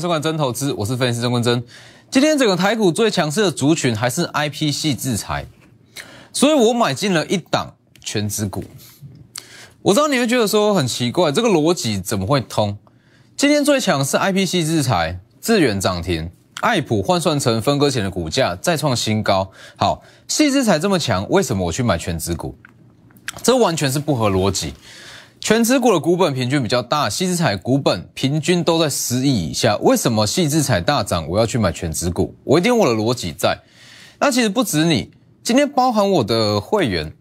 收看真投资，我是分析师郑坤真。今天整个台股最强势的族群还是 IP 系制裁，所以我买进了一档全指股。我知道你会觉得说很奇怪，这个逻辑怎么会通？今天最强是 IP 系制裁，智远涨停，爱普换算成分割前的股价再创新高。好，系制裁这么强，为什么我去买全指股？这完全是不合逻辑。全指股的股本平均比较大，细制彩股本平均都在十亿以下。为什么细制彩大涨，我要去买全指股？我一定有我的逻辑在。那其实不止你，今天包含我的会员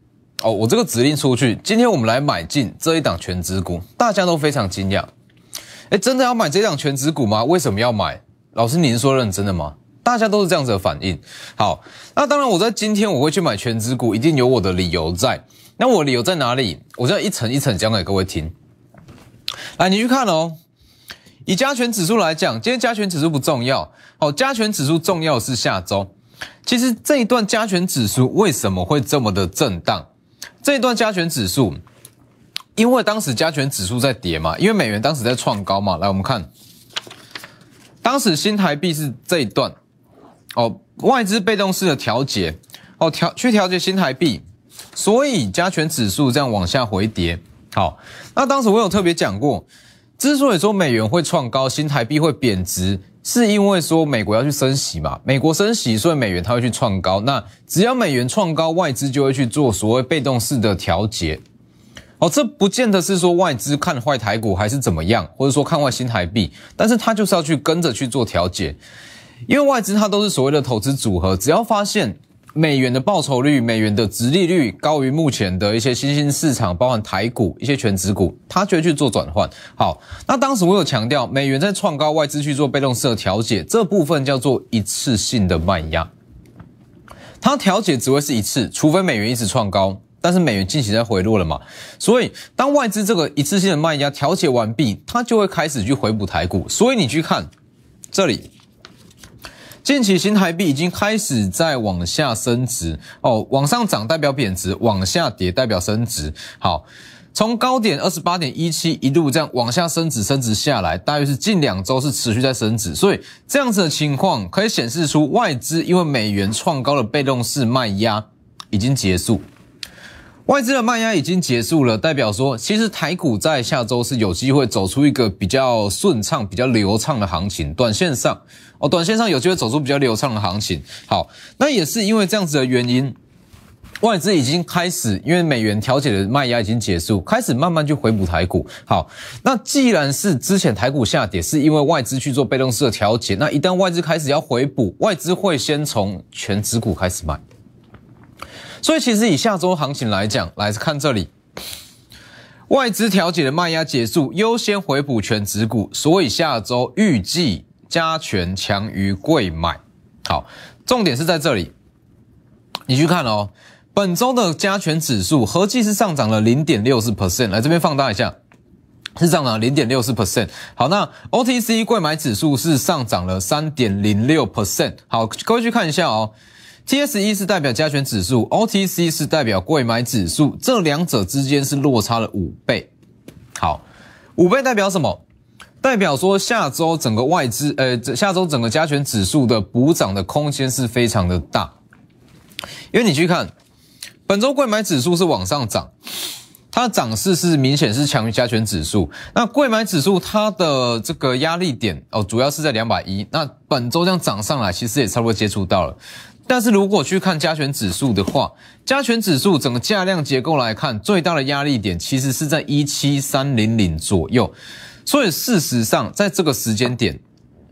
哦，我这个指令出去，今天我们来买进这一档全指股，大家都非常惊讶。哎，真的要买这档全指股吗？为什么要买？老师，您说认真的吗？大家都是这样子的反应。好，那当然，我在今天我会去买全指股，一定有我的理由在。那我理由在哪里？我要一层一层讲给各位听。来，你去看哦。以加权指数来讲，今天加权指数不重要。好，加权指数重要是下周。其实这一段加权指数为什么会这么的震荡？这一段加权指数，因为当时加权指数在跌嘛，因为美元当时在创高嘛。来，我们看，当时新台币是这一段。哦，外资被动式的调节，哦调去调节新台币。所以加权指数这样往下回跌，好，那当时我有特别讲过，之所以说美元会创高，新台币会贬值，是因为说美国要去升息嘛，美国升息，所以美元它会去创高。那只要美元创高，外资就会去做所谓被动式的调节。哦，这不见得是说外资看坏台股还是怎么样，或者说看坏新台币，但是它就是要去跟着去做调节，因为外资它都是所谓的投资组合，只要发现。美元的报酬率、美元的殖利率高于目前的一些新兴市场，包含台股、一些全指股，它就会去做转换。好，那当时我有强调，美元在创高，外资去做被动式的调节，这部分叫做一次性的卖压。它调节只会是一次，除非美元一直创高，但是美元近期在回落了嘛，所以当外资这个一次性的卖压调节完毕，它就会开始去回补台股。所以你去看这里。近期新台币已经开始在往下升值哦，往上涨代表贬值，往下跌代表升值。好，从高点二十八点一七一路这样往下升值，升值下来，大约是近两周是持续在升值，所以这样子的情况可以显示出外资因为美元创高的被动式卖压已经结束。外资的卖压已经结束了，代表说，其实台股在下周是有机会走出一个比较顺畅、比较流畅的行情。短线上，哦，短线上有机会走出比较流畅的行情。好，那也是因为这样子的原因，外资已经开始，因为美元调节的卖压已经结束，开始慢慢去回补台股。好，那既然是之前台股下跌，是因为外资去做被动式的调节，那一旦外资开始要回补，外资会先从全指股开始卖。所以其实以下周行情来讲，来看这里，外资调节的卖压结束，优先回补全指股，所以下周预计加权强于贵买。好，重点是在这里，你去看哦，本周的加权指数合计是上涨了零点六四 percent，来这边放大一下，是上涨零点六四 percent。好，那 OTC 贵买指数是上涨了三点零六 percent。好，各位去看一下哦。T S E 是代表加权指数，O T C 是代表贵买指数，这两者之间是落差了五倍。好，五倍代表什么？代表说下周整个外资，呃，下周整个加权指数的补涨的空间是非常的大。因为你去看，本周贵买指数是往上涨，它的涨势是明显是强于加权指数。那贵买指数它的这个压力点哦，主要是在两百一。那本周这样涨上来，其实也差不多接触到了。但是如果去看加权指数的话，加权指数整个价量结构来看，最大的压力点其实是在一七三零零左右。所以事实上，在这个时间点，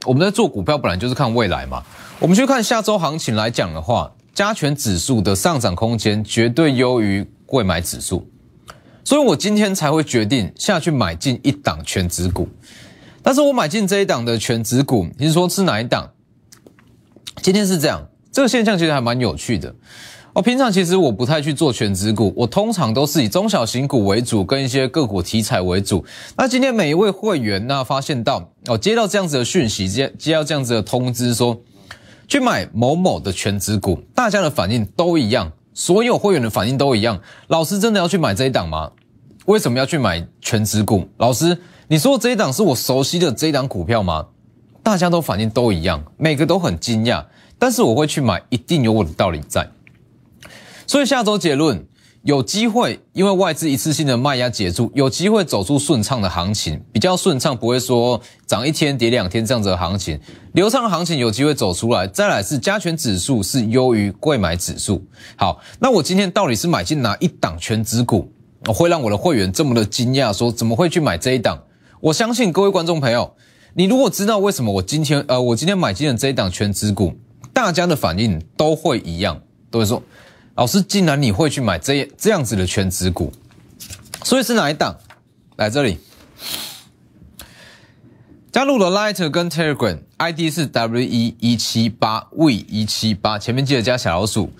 我们在做股票本来就是看未来嘛。我们去看下周行情来讲的话，加权指数的上涨空间绝对优于贵买指数。所以我今天才会决定下去买进一档全指股。但是我买进这一档的全指股，你是说是哪一档？今天是这样。这个现象其实还蛮有趣的。我平常其实我不太去做全指股，我通常都是以中小型股为主，跟一些个股题材为主。那今天每一位会员那发现到哦，接到这样子的讯息，接接到这样子的通知，说去买某某的全指股，大家的反应都一样，所有会员的反应都一样。老师真的要去买这一档吗？为什么要去买全指股？老师，你说这一档是我熟悉的这一档股票吗？大家都反应都一样，每个都很惊讶，但是我会去买，一定有我的道理在。所以下周结论有机会，因为外资一次性的卖压解住，有机会走出顺畅的行情，比较顺畅，不会说涨一天跌两天这样子的行情，流畅的行情有机会走出来。再来是加权指数是优于贵买指数。好，那我今天到底是买进哪一档全指股，会让我的会员这么的惊讶，说怎么会去买这一档？我相信各位观众朋友。你如果知道为什么我今天呃我今天买进了这一档全指股，大家的反应都会一样，都会说，老师竟然你会去买这这样子的全值股，所以是哪一档？来这里，加入了 Light 跟 Telegram，ID 是 W 一一七八 V 一七八，前面记得加小老鼠。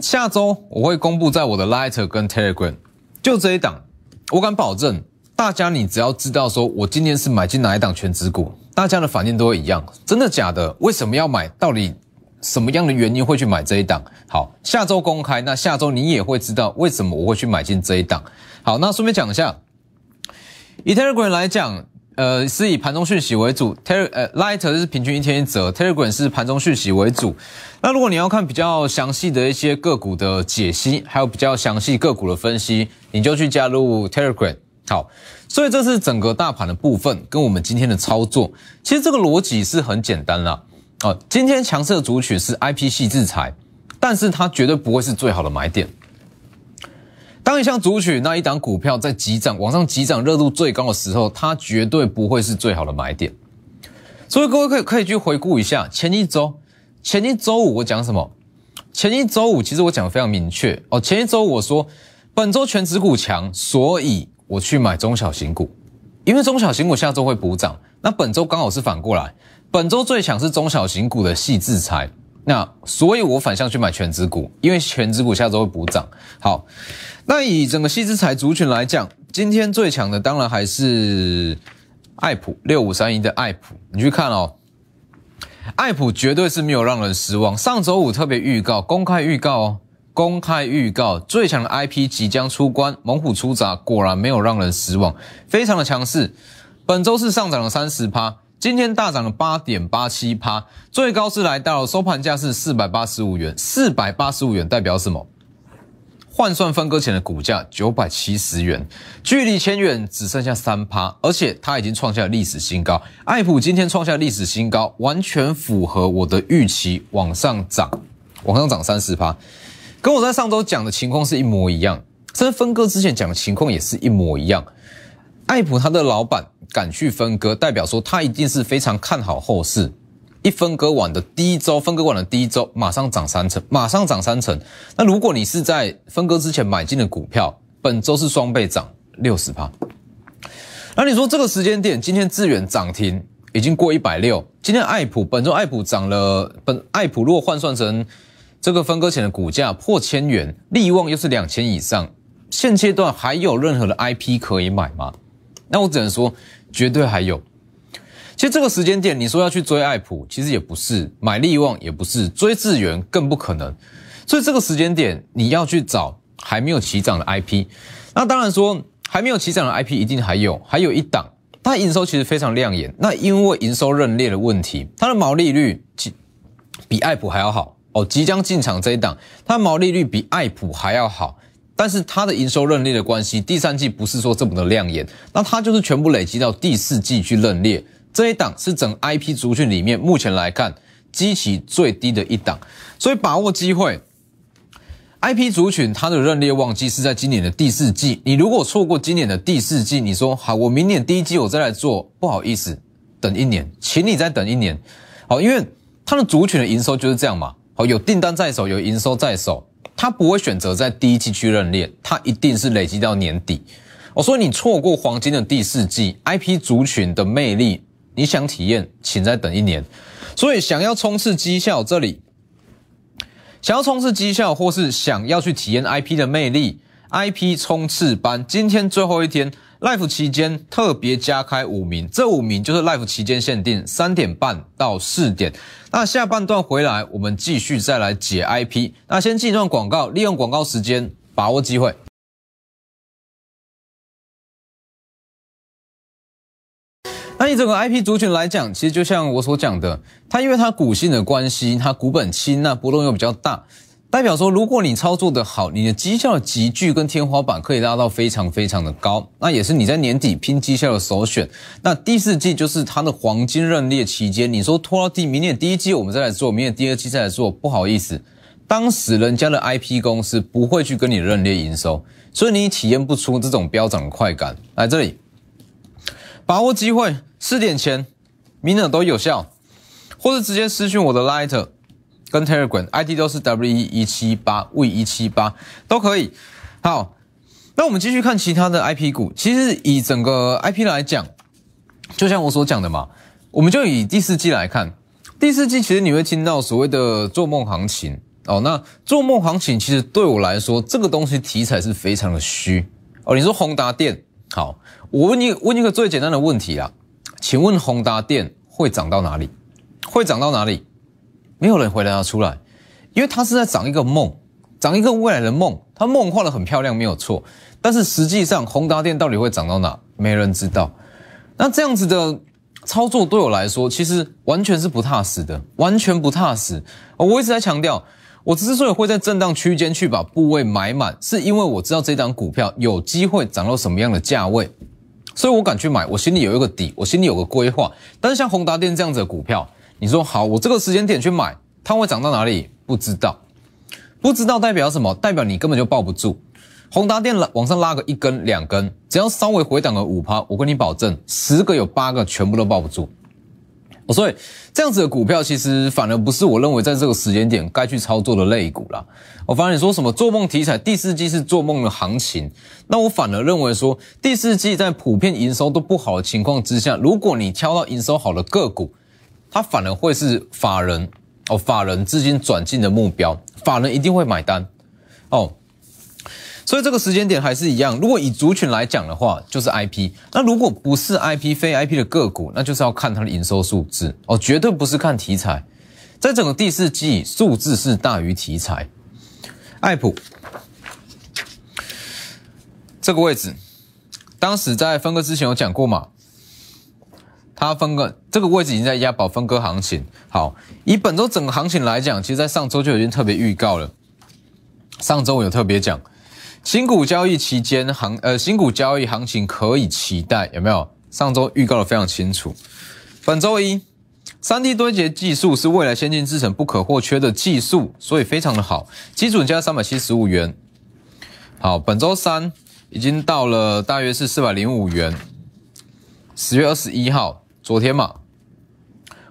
下周我会公布在我的 Light 跟 Telegram，就这一档，我敢保证。大家，你只要知道说，我今天是买进哪一档全值股，大家的反应都会一样，真的假的？为什么要买？到底什么样的原因会去买这一档？好，下周公开，那下周你也会知道为什么我会去买进这一档。好，那顺便讲一下，以 Telegram 来讲，呃，是以盘中讯息为主，Tele 呃 Light 是平均一天一折，Telegram 是盘中讯息为主。那如果你要看比较详细的一些个股的解析，还有比较详细个股的分析，你就去加入 Telegram。好，所以这是整个大盘的部分，跟我们今天的操作，其实这个逻辑是很简单啦。啊，今天强势的主曲是 I P 系制裁，但是它绝对不会是最好的买点。当一项主曲那一档股票在急涨、往上急涨、热度最高的时候，它绝对不会是最好的买点。所以各位可以可以去回顾一下前一周，前一周五我讲什么？前一周五其实我讲的非常明确哦。前一周五我说本周全指股强，所以。我去买中小型股，因为中小型股下周会补涨。那本周刚好是反过来，本周最强是中小型股的细制裁。那所以我反向去买全指股，因为全指股下周会补涨。好，那以整个细制裁族群来讲，今天最强的当然还是爱普六五三一的爱普。你去看哦，爱普绝对是没有让人失望。上周五特别预告，公开预告哦。公开预告最强的 IP 即将出关，猛虎出闸，果然没有让人失望，非常的强势。本周是上涨了三十趴，今天大涨了八点八七趴，最高是来到收盘价是四百八十五元，四百八十五元代表什么？换算分割前的股价九百七十元，距离千元只剩下三趴，而且它已经创下历史新高。爱普今天创下历史新高，完全符合我的预期，往上涨，往上涨三十趴。跟我在上周讲的情况是一模一样，甚至分割之前讲的情况也是一模一样。爱普他的老板敢去分割，代表说他一定是非常看好后市。一分割完的第一周，分割完的第一周，马上涨三成，马上涨三成。那如果你是在分割之前买进的股票，本周是双倍涨六十趴。那你说这个时间点，今天智远涨停已经过一百六，今天爱普本周爱普涨了，本爱普如果换算成。这个分割前的股价破千元，利旺又是两千以上，现阶段还有任何的 IP 可以买吗？那我只能说，绝对还有。其实这个时间点，你说要去追爱普，其实也不是；买利旺也不是；追智源更不可能。所以这个时间点，你要去找还没有起涨的 IP。那当然说，还没有起涨的 IP 一定还有，还有一档，它营收其实非常亮眼。那因为营收认列的问题，它的毛利率比比爱普还要好。哦，即将进场这一档，它毛利率比爱普还要好，但是它的营收认列的关系，第三季不是说这么的亮眼，那它就是全部累积到第四季去认列。这一档是整 IP 族群里面目前来看基期最低的一档，所以把握机会。IP 族群它的认列旺季是在今年的第四季，你如果错过今年的第四季，你说好，我明年第一季我再来做，不好意思，等一年，请你再等一年。好，因为它的族群的营收就是这样嘛。好，有订单在手，有营收在手，他不会选择在第一季去认列，他一定是累积到年底。我说你错过黄金的第四季，IP 族群的魅力，你想体验，请再等一年。所以想要冲刺绩效，这里想要冲刺绩效，或是想要去体验 IP 的魅力，IP 冲刺班今天最后一天。Life 期间特别加开五名，这五名就是 Life 期间限定，三点半到四点。那下半段回来，我们继续再来解 IP。那先进一段广告，利用广告时间，把握机会。那以整个 IP 族群来讲，其实就像我所讲的，它因为它股性的关系，它股本轻，那波动又比较大，代表说如果你操作的好，你的绩效的集聚跟天花板可以拉到非常非常的高，那也是你在年底拼绩效的首选。那第四季就是它的黄金认列期间，你说拖到第明年第一季我们再来做，明年第二季再来做，不好意思，当时人家的 IP 公司不会去跟你认列营收，所以你体验不出这种飙涨的快感。来这里，把握机会。四点前，明尔都有效，或者直接私讯我的 Lighter 跟 Telegram，ID 都是 W 一一七八 V 一七八都可以。好，那我们继续看其他的 IP 股。其实以整个 IP 来讲，就像我所讲的嘛，我们就以第四季来看，第四季其实你会听到所谓的做梦行情哦。那做梦行情其实对我来说，这个东西题材是非常的虚哦。你说宏达电，好，我问你问一个最简单的问题啊。请问宏达电会涨到哪里？会涨到哪里？没有人回答出来，因为他是在涨一个梦，涨一个未来的梦。他梦画的很漂亮，没有错。但是实际上，宏达电到底会涨到哪？没人知道。那这样子的操作对我来说，其实完全是不踏实的，完全不踏实。我一直在强调，我之所以会在震荡区间去把部位买满，是因为我知道这档股票有机会涨到什么样的价位。所以我敢去买，我心里有一个底，我心里有个规划。但是像宏达电这样子的股票，你说好，我这个时间点去买，它会涨到哪里？不知道，不知道代表什么？代表你根本就抱不住。宏达电拉往上拉个一根两根，只要稍微回档个五趴，我跟你保证，十个有八个全部都抱不住。所以这样子的股票，其实反而不是我认为在这个时间点该去操作的类股啦。我反而你说什么做梦题材，第四季是做梦的行情，那我反而认为说第四季在普遍营收都不好的情况之下，如果你挑到营收好的个股，它反而会是法人哦，法人资金转进的目标，法人一定会买单哦。所以这个时间点还是一样。如果以族群来讲的话，就是 IP。那如果不是 IP 非 IP 的个股，那就是要看它的营收数字哦，绝对不是看题材。在整个第四季，数字是大于题材。爱普这个位置，当时在分割之前有讲过嘛？它分割这个位置已经在押宝分割行情。好，以本周整个行情来讲，其实在上周就已经特别预告了。上周我有特别讲。新股交易期间行呃新股交易行情可以期待有没有？上周预告的非常清楚。本周一，三 D 堆叠技术是未来先进制程不可或缺的技术，所以非常的好。基准价三百七十五元。好，本周三已经到了大约是四百零五元。十月二十一号，昨天嘛。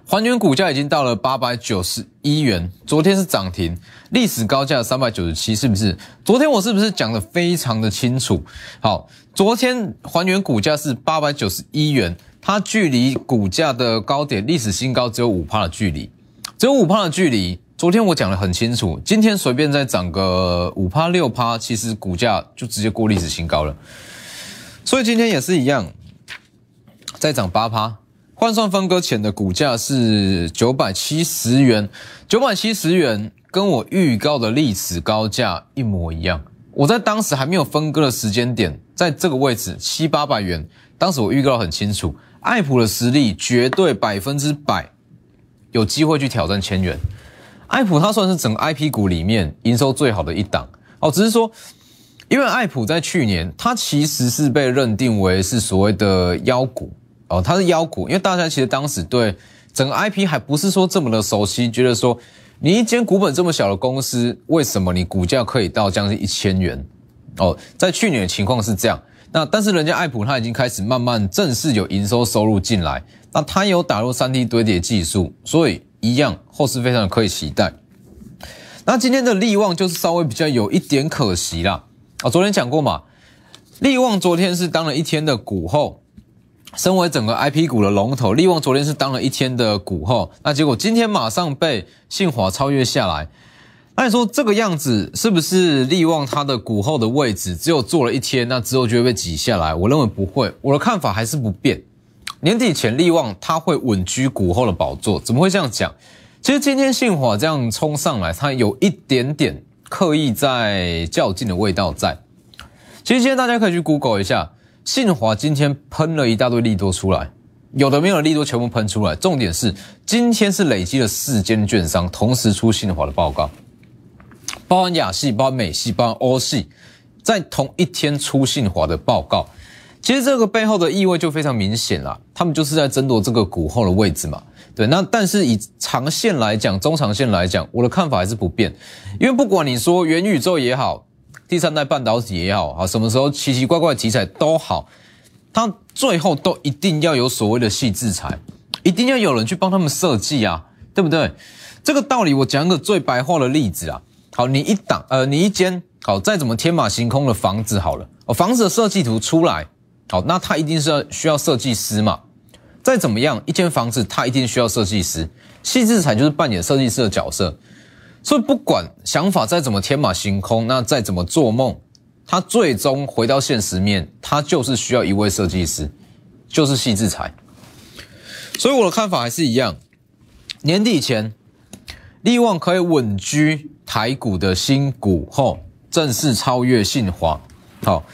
还原股价已经到了八百九十一元，昨天是涨停，历史高价三百九十七，是不是？昨天我是不是讲的非常的清楚？好，昨天还原股价是八百九十一元，它距离股价的高点历史新高只有五趴的距离，只有五趴的距离。昨天我讲的很清楚，今天随便再涨个五趴六趴，其实股价就直接过历史新高了。所以今天也是一样，再涨八趴。换算分割前的股价是九百七十元，九百七十元跟我预告的历史高价一模一样。我在当时还没有分割的时间点，在这个位置七八百元，当时我预告很清楚，爱普的实力绝对百分之百有机会去挑战千元。爱普它算是整个 IP 股里面营收最好的一档哦，只是说，因为爱普在去年它其实是被认定为是所谓的妖股。哦，它是妖股，因为大家其实当时对整个 IP 还不是说这么的熟悉，觉得说你一间股本这么小的公司，为什么你股价可以到将近一千元？哦，在去年的情况是这样，那但是人家爱普它已经开始慢慢正式有营收收入进来，那它有打入三 D 堆叠技术，所以一样后市非常可以期待。那今天的利旺就是稍微比较有一点可惜啦。啊，昨天讲过嘛，利旺昨天是当了一天的股后。身为整个 IP 股的龙头，利旺昨天是当了一天的股后，那结果今天马上被信华超越下来。那你说这个样子是不是利旺它的股后的位置只有做了一天，那之后就会被挤下来？我认为不会，我的看法还是不变。年底前利旺它会稳居股后的宝座，怎么会这样讲？其实今天信华这样冲上来，它有一点点刻意在较劲的味道在。其实今天大家可以去 Google 一下。信华今天喷了一大堆利多出来，有的没有利多全部喷出来。重点是今天是累积了四间券商同时出信华的报告，包含亚系、包含美系、包含欧系，在同一天出信华的报告。其实这个背后的意味就非常明显了，他们就是在争夺这个股后的位置嘛。对，那但是以长线来讲，中长线来讲，我的看法还是不变，因为不管你说元宇宙也好，第三代半导体也好，啊，什么时候奇奇怪怪的题材都好，它最后都一定要有所谓的细制裁，一定要有人去帮他们设计啊，对不对？这个道理我讲个最白话的例子啊，好，你一档呃，你一间好再怎么天马行空的房子好了，哦，房子的设计图出来。好，那它一定是要需要设计师嘛？再怎么样，一间房子它一定需要设计师，细致才就是扮演设计师的角色。所以不管想法再怎么天马行空，那再怎么做梦，他最终回到现实面，他就是需要一位设计师，就是细致才。所以我的看法还是一样，年底前，利旺可以稳居台股的新股后，正式超越信华。好。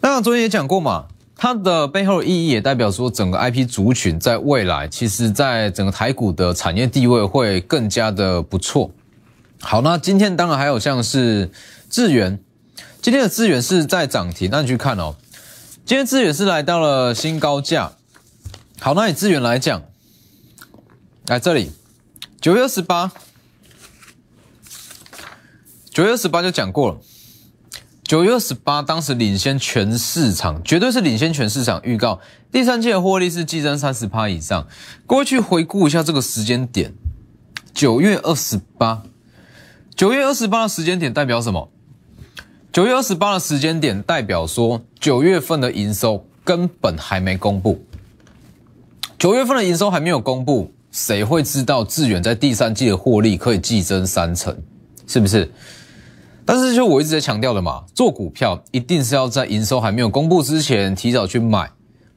那昨天也讲过嘛，它的背后的意义也代表说，整个 IP 族群在未来，其实在整个台股的产业地位会更加的不错。好，那今天当然还有像是智源，今天的智源是在涨停，那你去看哦，今天智源是来到了新高价。好，那以智源来讲，来这里九月二十八，九月二十八就讲过了。九月二十八，当时领先全市场，绝对是领先全市场。预告第三季的获利是激增三十趴以上。各位去回顾一下这个时间点，九月二十八，九月二十八的时间点代表什么？九月二十八的时间点代表说，九月份的营收根本还没公布。九月份的营收还没有公布，谁会知道致远在第三季的获利可以季增三成？是不是？但是就我一直在强调的嘛，做股票一定是要在营收还没有公布之前提早去买，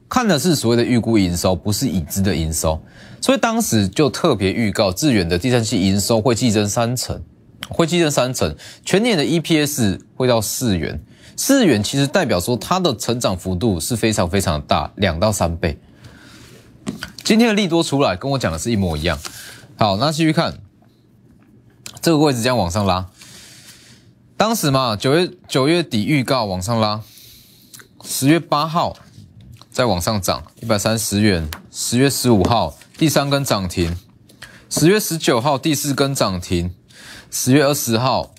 看的是所谓的预估营收，不是已知的营收。所以当时就特别预告致远的第三期营收会激增三成，会激增三成，全年的 EPS 会到四元，四元其实代表说它的成长幅度是非常非常的大，两到三倍。今天的利多出来跟我讲的是一模一样。好，那继续看这个位置将往上拉。当时嘛，九月九月底预告往上拉，十月八号再往上涨一百三十元，十月十五号第三根涨停，十月十九号第四根涨停，十月二十号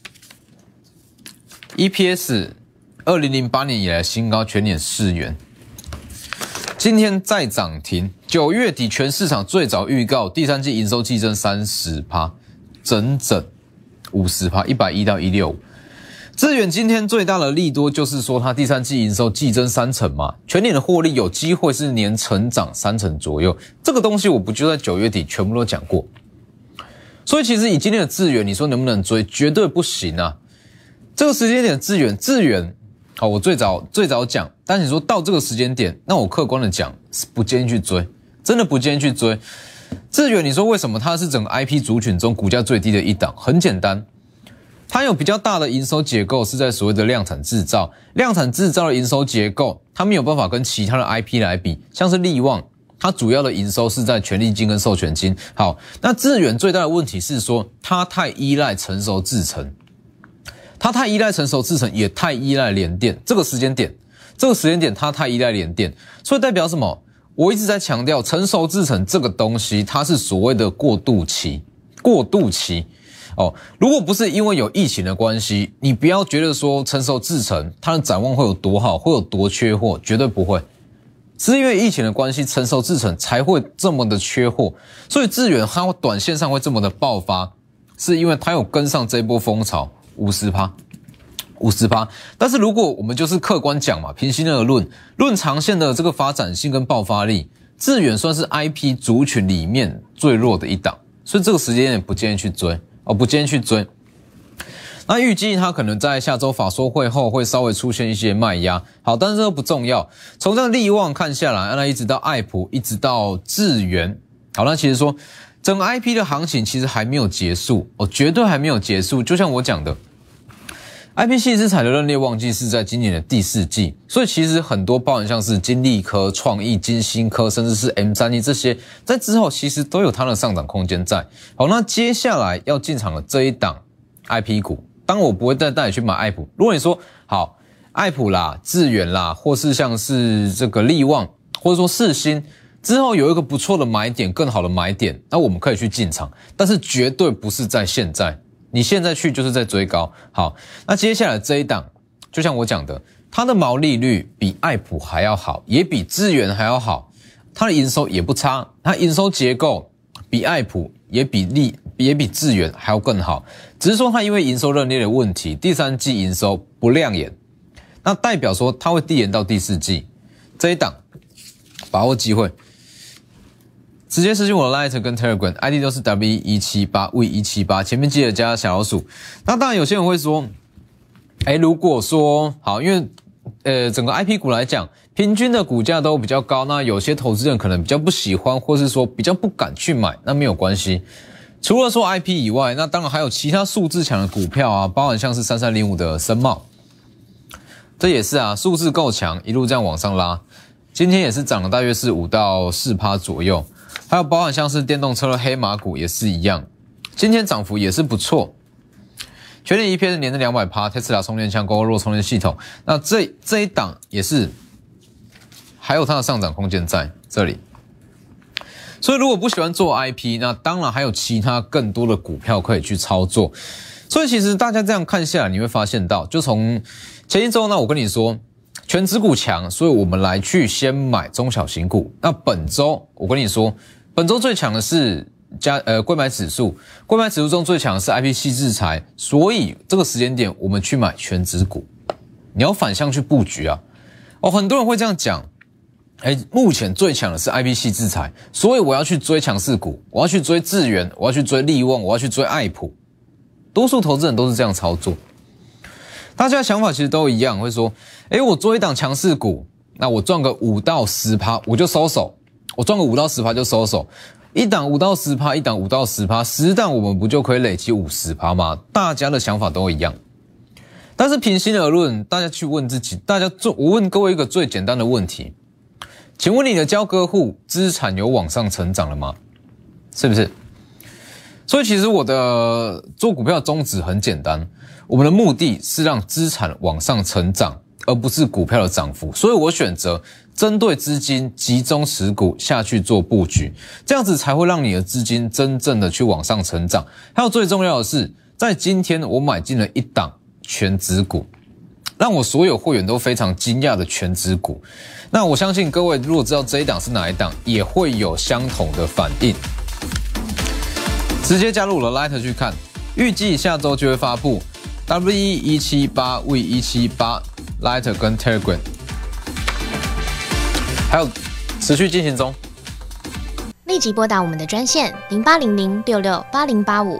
EPS 二零零八年以来新高，全年四元，今天再涨停。九月底全市场最早预告第三季营收季增三十趴，整整五十趴，一百一到一六五。致远今天最大的利多就是说，它第三季营收季增三成嘛，全年的获利有机会是年成长三成左右。这个东西我不就在九月底全部都讲过，所以其实以今天的致远，你说能不能追，绝对不行啊！这个时间点致远，致远，好，我最早最早讲，但你说到这个时间点，那我客观的讲是不建议去追，真的不建议去追。致远，你说为什么它是整个 IP 族群中股价最低的一档？很简单。它有比较大的营收结构，是在所谓的量产制造。量产制造的营收结构，它没有办法跟其他的 IP 来比。像是利旺，它主要的营收是在权利金跟授权金。好，那致远最大的问题是说，它太依赖成熟制程，它太依赖成熟制程，也太依赖联电。这个时间点，这个时间点，它太依赖联电，所以代表什么？我一直在强调，成熟制程这个东西，它是所谓的过渡期，过渡期。哦，如果不是因为有疫情的关系，你不要觉得说成熟制成它的展望会有多好，会有多缺货，绝对不会。是因为疫情的关系，成熟制成才会这么的缺货，所以致远它短线上会这么的爆发，是因为它有跟上这波风潮，五十趴，五十趴。但是如果我们就是客观讲嘛，平心而论，论长线的这个发展性跟爆发力，致远算是 IP 族群里面最弱的一档，所以这个时间也不建议去追。哦不建议去追。那预计它可能在下周法说会后会稍微出现一些卖压。好，但是这不重要。从这个利旺看下来，那一直到爱普，一直到智源。好，那其实说整个 IP 的行情其实还没有结束，哦，绝对还没有结束。就像我讲的 IP 系资产的认列旺季是在今年的第四季，所以其实很多包含像是金利科、创意、金星科，甚至是 M 三 E 这些，在之后其实都有它的上涨空间在。好，那接下来要进场的这一档 IP 股，当我不会再带你去买爱普。如果你说好爱普啦、智远啦，或是像是这个利旺，或者说四星之后有一个不错的买点、更好的买点，那我们可以去进场，但是绝对不是在现在。你现在去就是在追高，好，那接下来这一档，就像我讲的，它的毛利率比爱普还要好，也比智源还要好，它的营收也不差，它营收结构比爱普也比利也比智源还要更好，只是说它因为营收认列的问题，第三季营收不亮眼，那代表说它会递延到第四季，这一档把握机会。直接私信我的 Light 跟 Telegram ID 都是 W 一七八 V 一七八，前面记得加小老鼠。那当然有些人会说，哎，如果说好，因为呃整个 IP 股来讲，平均的股价都比较高，那有些投资人可能比较不喜欢，或是说比较不敢去买，那没有关系。除了说 IP 以外，那当然还有其他数字强的股票啊，包含像是三三零五的森茂，这也是啊，数字够强，一路这样往上拉，今天也是涨了大约是五到四趴左右。还有包含像是电动车的黑马股也是一样，今天涨幅也是不错。全年一片是连着两百趴，特斯拉充电枪、高弱充电系统，那这这一档也是，还有它的上涨空间在这里。所以如果不喜欢做 IP，那当然还有其他更多的股票可以去操作。所以其实大家这样看下来，你会发现到，就从前一周呢，我跟你说。全指股强，所以我们来去先买中小型股。那本周我跟你说，本周最强的是加呃贵买指数，贵买指数中最强的是 I P C 制裁，所以这个时间点我们去买全指股。你要反向去布局啊！哦，很多人会这样讲，哎，目前最强的是 I P C 制裁，所以我要去追强势股，我要去追智源，我要去追利旺，我要去追爱普。多数投资人都是这样操作。大家想法其实都一样，会说：“哎，我做一档强势股，那我赚个五到十趴，我就收手。我赚个五到十趴就收手。一档五到十趴，一档五到十趴，十档我们不就可以累积五十趴吗？”大家的想法都一样。但是平心而论，大家去问自己，大家做我问各位一个最简单的问题：请问你的交割户资产有往上成长了吗？是不是？所以其实我的做股票宗旨很简单。我们的目的是让资产往上成长，而不是股票的涨幅，所以我选择针对资金集中持股下去做布局，这样子才会让你的资金真正的去往上成长。还有最重要的是，在今天我买进了一档全指股，让我所有会员都非常惊讶的全指股。那我相信各位如果知道这一档是哪一档，也会有相同的反应。直接加入我的 Light 去看，预计下周就会发布。W 一七八 V 一七八 Lighter 跟 Telegram，还有持续进行中。立即拨打我们的专线零八零零六六八零八五